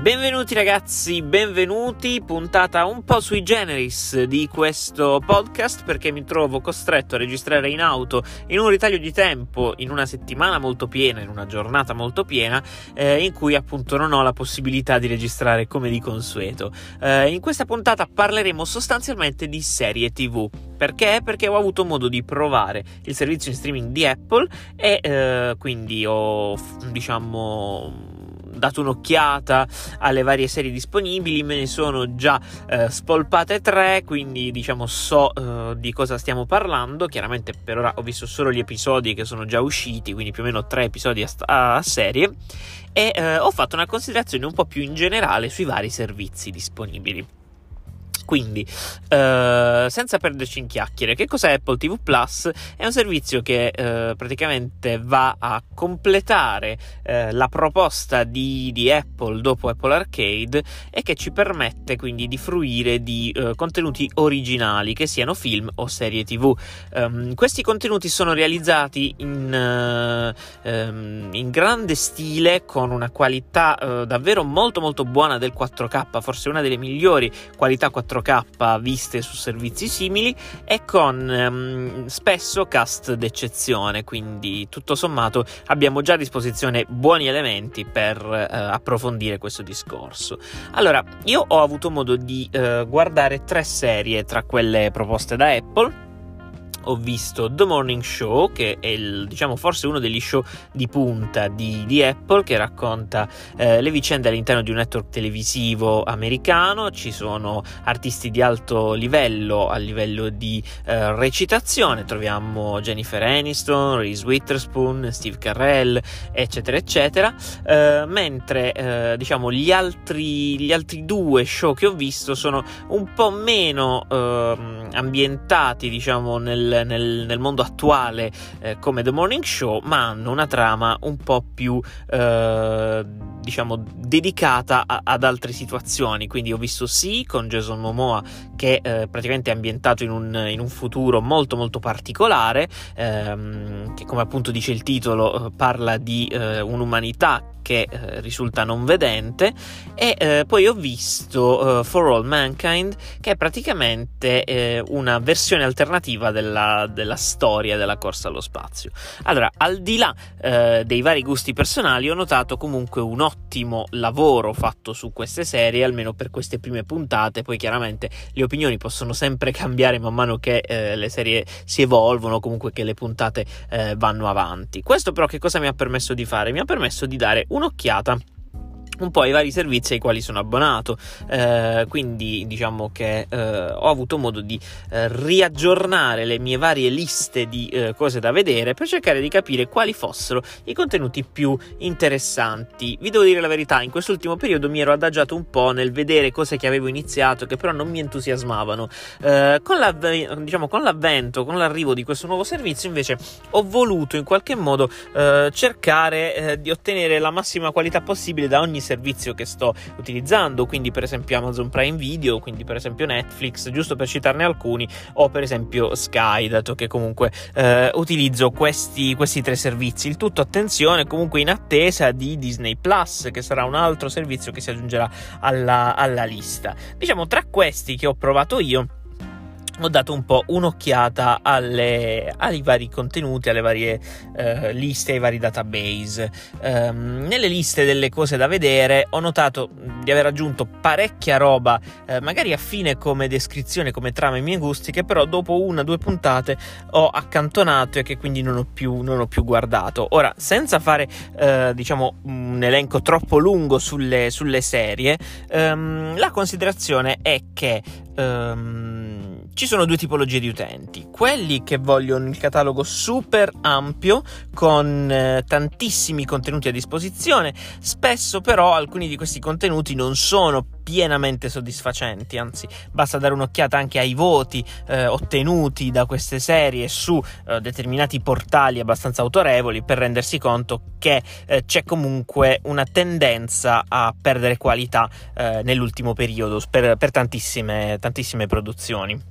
Benvenuti ragazzi, benvenuti, puntata un po' sui generis di questo podcast perché mi trovo costretto a registrare in auto in un ritaglio di tempo, in una settimana molto piena, in una giornata molto piena, eh, in cui appunto non ho la possibilità di registrare come di consueto. Eh, in questa puntata parleremo sostanzialmente di serie tv. Perché? Perché ho avuto modo di provare il servizio in streaming di Apple e eh, quindi ho diciamo dato un'occhiata alle varie serie disponibili, me ne sono già eh, spolpate tre, quindi diciamo so eh, di cosa stiamo parlando. Chiaramente per ora ho visto solo gli episodi che sono già usciti, quindi più o meno tre episodi a, a serie, e eh, ho fatto una considerazione un po' più in generale sui vari servizi disponibili. Quindi, eh, senza perderci in chiacchiere, che cos'è Apple TV Plus? È un servizio che eh, praticamente va a completare eh, la proposta di, di, Apple dopo Apple Arcade e che ci permette quindi di fruire di eh, contenuti originali, che siano film o serie TV. Um, ehm, questi contenuti sono realizzati in, um, in, grande stile, con una qualità uh, davvero molto molto buona del 4K, forse una delle migliori qualità 4K 4K viste su servizi simili e con um, spesso cast d'eccezione, quindi tutto sommato abbiamo già a disposizione buoni elementi per uh, approfondire questo discorso. Allora, io ho avuto modo di uh, guardare tre serie tra quelle proposte da Apple ho visto The Morning Show, che è il, diciamo forse uno degli show di punta di, di Apple, che racconta eh, le vicende all'interno di un network televisivo americano. Ci sono artisti di alto livello a livello di eh, recitazione. Troviamo Jennifer Aniston, Reese Witherspoon, Steve Carell, eccetera, eccetera. Eh, mentre eh, diciamo gli altri, gli altri due show che ho visto sono un po' meno ehm, ambientati, diciamo, nel nel, nel, mondo attuale eh, come The Morning Show, ma hanno una trama un po' più eh, diciamo dedicata a, ad altre situazioni. Quindi ho visto sì con Jason Momoa che eh, praticamente è ambientato in un, in un, futuro molto molto particolare, ehm, che come appunto dice il titolo eh, parla di eh, un'umanità che eh, risulta non vedente e eh, poi ho visto uh, For All Mankind che è praticamente eh, una versione alternativa della, della, storia della corsa allo spazio. Allora, al di là eh, dei vari gusti personali ho notato comunque un ottimo lavoro fatto su queste serie, almeno per queste prime puntate, poi chiaramente le opinioni possono sempre cambiare man mano che eh, le serie si evolvono, comunque che le puntate eh, vanno avanti. Questo però che cosa mi ha permesso di fare? Mi ha permesso di dare un'occhiata un po' ai vari servizi ai quali sono abbonato. Eh, quindi diciamo che eh, ho avuto modo di eh, riaggiornare le mie varie liste di eh, cose da vedere per cercare di capire quali fossero i contenuti più interessanti. Vi devo dire la verità, in quest'ultimo periodo mi ero adagiato un po' nel vedere cose che avevo iniziato che però non mi entusiasmavano. Eh, con, l'avv- diciamo, con l'avvento, con l'arrivo di questo nuovo servizio invece ho voluto in qualche modo eh, cercare di ottenere la massima qualità possibile da ogni servizio servizio che sto utilizzando, quindi per esempio Amazon Prime Video, quindi per esempio Netflix, giusto per citarne alcuni, o per esempio Sky, dato che comunque eh, utilizzo questi, questi tre servizi. Il tutto, attenzione, comunque in attesa di Disney Plus, che sarà un altro servizio che si aggiungerà alla, alla lista. Diciamo, tra questi che ho provato io, ho dato un po' un'occhiata alle, ai vari contenuti, alle varie uh, liste, ai vari database. Um, nelle liste delle cose da vedere ho notato di aver aggiunto parecchia roba, uh, magari affine come descrizione, come trama ai miei gusti, che però dopo una o due puntate ho accantonato e che quindi non ho più, non ho più guardato. Ora, senza fare uh, diciamo un elenco troppo lungo sulle, sulle serie, um, la considerazione è che um, ci sono due tipologie di utenti, quelli che vogliono il catalogo super ampio con eh, tantissimi contenuti a disposizione, spesso però alcuni di questi contenuti non sono pienamente soddisfacenti, anzi basta dare un'occhiata anche ai voti eh, ottenuti da queste serie su eh, determinati portali abbastanza autorevoli per rendersi conto che eh, c'è comunque una tendenza a perdere qualità eh, nell'ultimo periodo per, per tantissime, tantissime produzioni.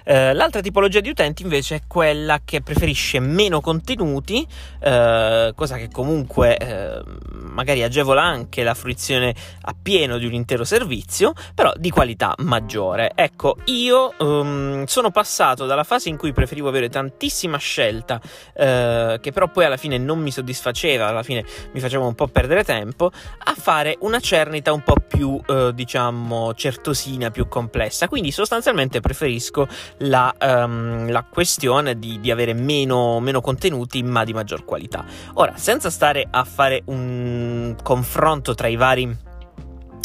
Eh, l'altra tipologia di utenti invece è quella che preferisce meno contenuti, eh, cosa che comunque eh, magari agevola anche la fruizione appieno di un intero servizio, però di qualità maggiore. Ecco, io um, sono passato dalla fase in cui preferivo avere tantissima scelta, uh, che però poi alla fine non mi soddisfaceva, alla fine mi faceva un po' perdere tempo, a fare una cernita un po' più, uh, diciamo, certosina, più complessa. Quindi sostanzialmente preferisco la, um, la questione di, di avere meno, meno contenuti, ma di maggior qualità. Ora, senza stare a fare un confronto tra i vari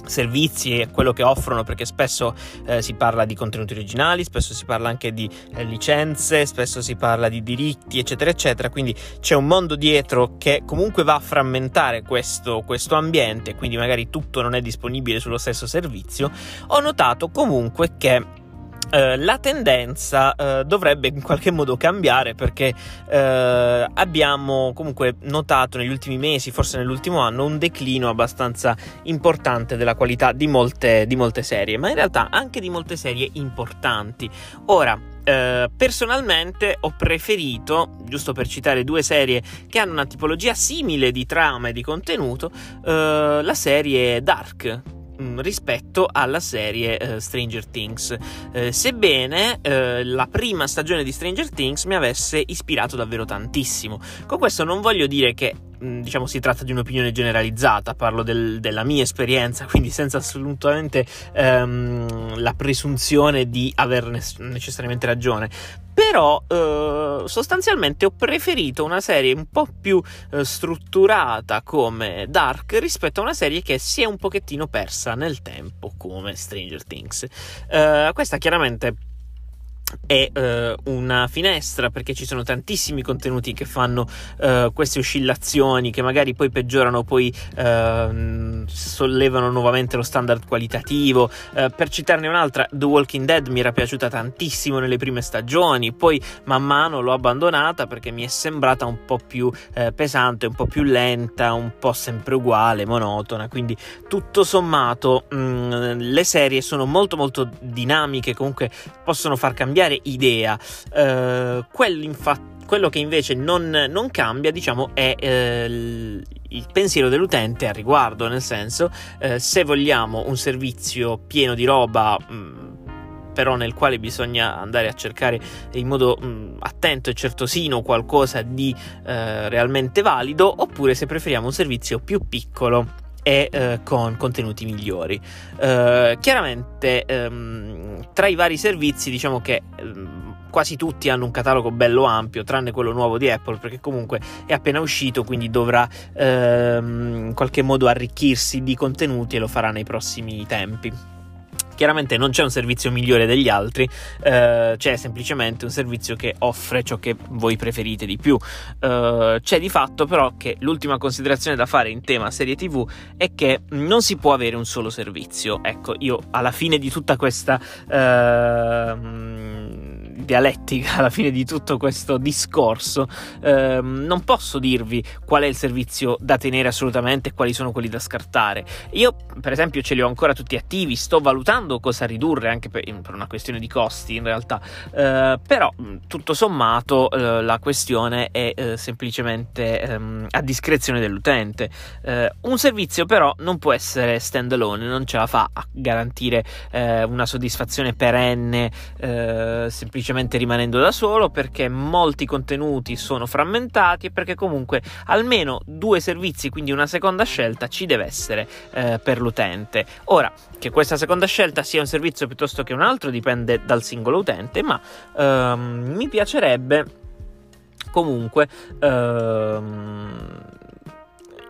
servizi e quello che offrono perché spesso eh, si parla di contenuti originali, spesso si parla anche di eh, licenze, spesso si parla di diritti eccetera eccetera, quindi c'è un mondo dietro che comunque va a frammentare questo, questo ambiente, quindi magari tutto non è disponibile sullo stesso servizio, ho notato comunque che Uh, la tendenza uh, dovrebbe in qualche modo cambiare perché uh, abbiamo comunque notato negli ultimi mesi, forse nell'ultimo anno, un declino abbastanza importante della qualità di molte, di molte serie, ma in realtà anche di molte serie importanti. Ora, personalmente ho preferito, giusto per citare due serie che hanno una tipologia simile di trama e di contenuto, la serie Dark, rispetto alla serie uh, Stranger Things. Uh, sebbene uh, la prima stagione di Stranger Things mi avesse ispirato davvero tantissimo. Con questo non voglio dire che mm, diciamo si tratta di un'opinione generalizzata, parlo del, della mia esperienza, quindi senza assolutamente um, la presunzione di aver necessariamente ragione però eh, sostanzialmente ho preferito una serie un po' più eh, strutturata come Dark rispetto a una serie che si è un pochettino persa nel tempo come Stranger Things. Eh, questa chiaramente è uh, una finestra perché ci sono tantissimi contenuti che fanno uh, queste oscillazioni che magari poi peggiorano poi uh, sollevano nuovamente lo standard qualitativo. Per citarne un'altra The Walking Dead mi era piaciuta tantissimo nelle prime stagioni poi man mano l'ho abbandonata perché mi è sembrata un po' più pesante un po' più lenta un po' sempre uguale monotona quindi tutto sommato mh, mm, le serie sono molto molto dinamiche comunque possono far cambiare cambiare idea. Uh, quello, infatti, quello che invece non, non cambia, diciamo, è eh, il pensiero dell'utente al riguardo, nel senso, eh, se vogliamo un servizio pieno di roba. Mh, mm, però nel quale bisogna andare a cercare in modo mh, mm, attento e certosino qualcosa di eh, realmente valido, oppure se preferiamo un servizio più piccolo e eh, con contenuti migliori. Eh, chiaramente ehm, tra i vari servizi diciamo che ehm, quasi tutti hanno un catalogo bello ampio, tranne quello nuovo di Apple, perché comunque è appena uscito, quindi dovrà ehm, in qualche modo arricchirsi di contenuti e lo farà nei prossimi tempi. Chiaramente non c'è un servizio migliore degli altri, eh, c'è semplicemente un servizio che offre ciò che voi preferite di più. Eh, c'è di fatto però che l'ultima considerazione da fare in tema serie TV è che non si può avere un solo servizio. Ecco, io alla fine di tutta questa... Eh, dialettica alla fine di tutto questo discorso, ehm, non posso dirvi qual è il servizio da tenere assolutamente e quali sono quelli da scartare. Io, per esempio, ce li ho ancora tutti attivi, sto valutando cosa ridurre anche per, per una questione di costi in realtà, eh, però tutto sommato eh, la questione è eh, semplicemente ehm, a discrezione dell'utente. Eh, un servizio però non può essere stand alone, non ce la fa a garantire eh, una soddisfazione perenne eh, semplicemente semplicemente rimanendo da solo perché molti contenuti sono frammentati e perché comunque almeno due servizi, quindi una seconda scelta ci deve essere eh, per l'utente. Ora, che questa seconda scelta sia un servizio piuttosto che un altro dipende dal singolo utente, ma ehm, mi piacerebbe comunque ehm,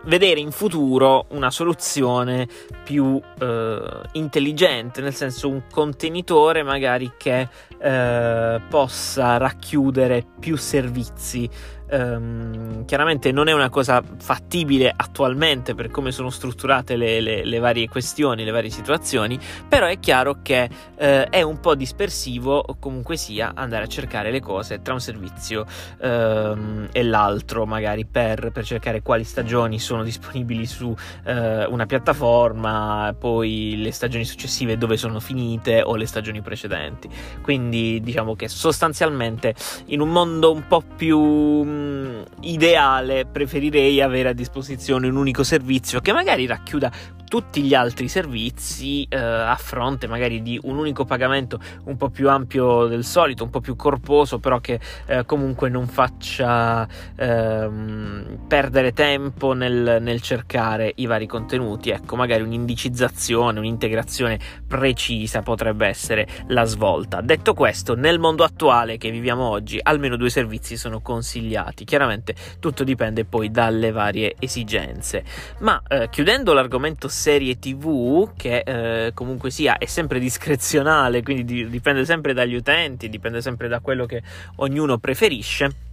vedere in futuro una soluzione più eh, intelligente, nel senso un contenitore magari che eh, possa racchiudere più servizi Um, chiaramente non è una cosa fattibile attualmente per come sono strutturate le, le, le varie questioni, le varie situazioni, però è chiaro che uh, è un po' dispersivo o comunque sia andare a cercare le cose tra un servizio um, e l'altro, magari per, per, cercare quali stagioni sono disponibili su uh, una piattaforma, poi le stagioni successive dove sono finite o le stagioni precedenti. Quindi diciamo che sostanzialmente in un mondo un po' più um, ideale preferirei avere a disposizione un unico servizio che magari racchiuda tutti gli altri servizi eh, a fronte magari di un unico pagamento un po' più ampio del solito, un po' più corposo, però che eh, comunque non faccia ehm, perdere tempo nel, nel, cercare i vari contenuti. Ecco, magari un'indicizzazione, un'integrazione precisa potrebbe essere la svolta. Detto questo, nel mondo attuale che viviamo oggi, almeno due servizi sono consigliati. Chiaramente tutto dipende poi dalle varie esigenze. Ma eh, chiudendo l'argomento serie tv che eh, comunque sia è sempre discrezionale quindi di- dipende sempre dagli utenti dipende sempre da quello che ognuno preferisce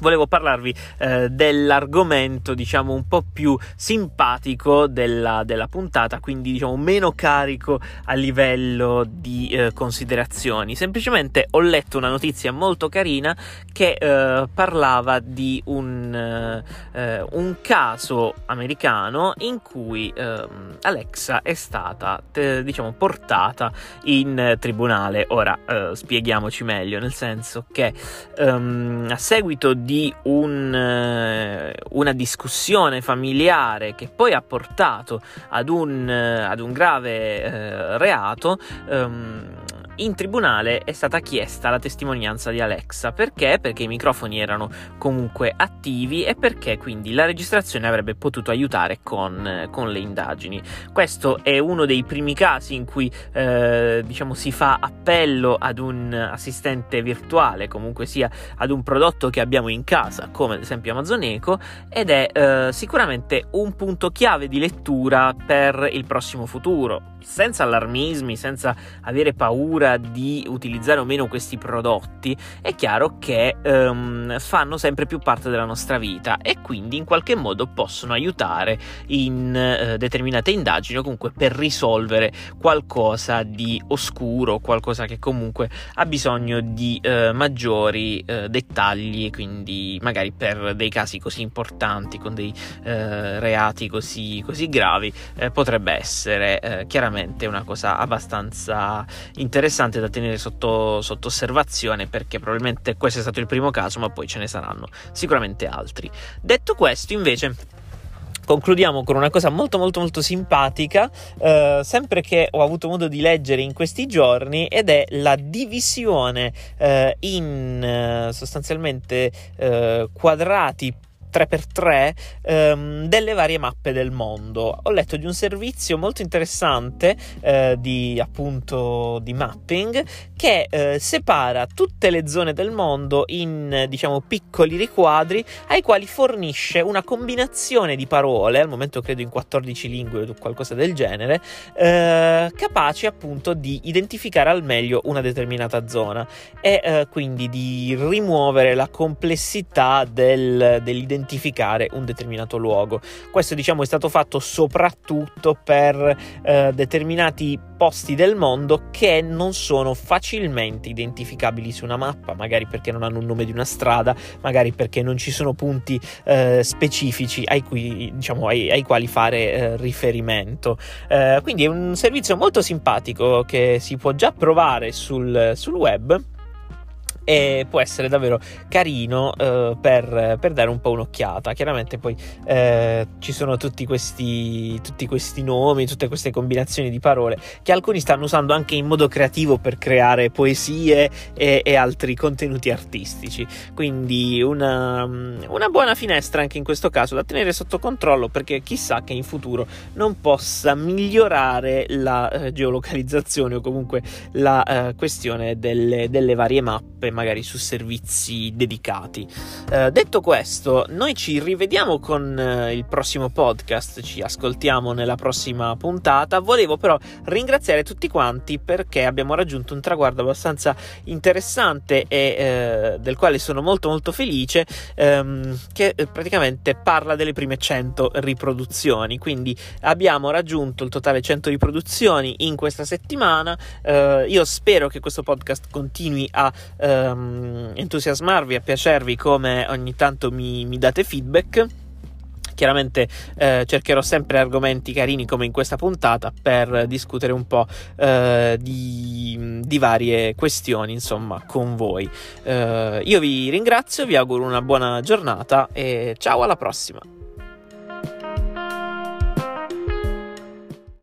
volevo parlarvi eh, dell'argomento, diciamo, un po' più simpatico della, della, puntata, quindi diciamo meno carico a livello di eh, considerazioni. Semplicemente ho letto una notizia molto carina che eh, parlava di un, eh, un, caso americano in cui ehm, Alexa è stata, diciamo, portata in tribunale. Ora eh, spieghiamoci meglio, nel senso che ehm, a seguito di di un, eh, una discussione familiare che poi ha portato ad un, eh, ad un grave eh, reato, ehm, in tribunale è stata chiesta la testimonianza di Alexa. Perché? Perché i microfoni erano comunque attivi e perché quindi la registrazione avrebbe potuto aiutare con, con le indagini. Questo è uno dei primi casi in cui eh, diciamo si fa appello ad un assistente virtuale, comunque sia ad un prodotto che abbiamo in casa, come ad esempio Amazon Echo, ed è eh, sicuramente un punto chiave di lettura per il prossimo futuro. Senza allarmismi, senza avere paura di utilizzare o meno questi prodotti, è chiaro che um, fanno sempre più parte della nostra vita e quindi in qualche modo possono aiutare in uh, determinate indagini o comunque per risolvere qualcosa di oscuro, qualcosa che comunque ha bisogno di uh, maggiori uh, dettagli, quindi magari per dei casi così importanti, con dei reati così, così gravi, potrebbe essere chiaramente una cosa abbastanza interessante interessante da tenere sotto, sotto, osservazione perché probabilmente questo è stato il primo caso, ma poi ce ne saranno sicuramente altri. Detto questo, invece, concludiamo con una cosa molto molto molto simpatica, eh, sempre che ho avuto modo di leggere in questi giorni, ed è la divisione eh, in eh, sostanzialmente eh, quadrati 3x3 ehm, delle varie mappe del mondo. Ho letto di un servizio molto interessante eh, di appunto di mapping che eh, separa tutte le zone del mondo in diciamo piccoli riquadri ai quali fornisce una combinazione di parole, al momento credo in 14 lingue o qualcosa del genere, eh, capaci appunto di identificare al meglio una determinata zona e eh, quindi di rimuovere la complessità del, dell'identificazione identificare un determinato luogo. Questo diciamo è stato fatto soprattutto per eh, determinati posti del mondo che non sono facilmente identificabili su una mappa, magari perché non hanno un nome di una strada, magari perché non ci sono punti eh, specifici ai, cui, diciamo, ai, ai quali fare eh, riferimento. Eh, quindi è un servizio molto simpatico che si può già provare sul, sul web e può essere davvero carino eh, per, per, dare un po' un'occhiata. Chiaramente poi eh, ci sono tutti questi, tutti questi nomi, tutte queste combinazioni di parole che alcuni stanno usando anche in modo creativo per creare poesie e, e altri contenuti artistici. Quindi una, una, buona finestra anche in questo caso da tenere sotto controllo perché chissà che in futuro non possa migliorare la eh, geolocalizzazione o comunque la eh, questione delle, delle varie mappe magari su servizi dedicati. Eh, detto questo, noi ci rivediamo con eh, il prossimo podcast, ci ascoltiamo nella prossima puntata. Volevo però ringraziare tutti quanti perché abbiamo raggiunto un traguardo abbastanza interessante e eh, del quale sono molto molto felice, ehm, che praticamente parla delle prime 100 riproduzioni. Quindi abbiamo raggiunto il totale 100 riproduzioni in questa settimana. Eh, io spero che questo podcast continui a eh, um, entusiasmarvi, a piacervi come ogni tanto mi, mi date feedback Chiaramente eh, cercherò sempre argomenti carini come in questa puntata per discutere un po' eh, di, di, varie questioni, insomma, con voi. Eh, io vi ringrazio, vi auguro una buona giornata e ciao alla prossima.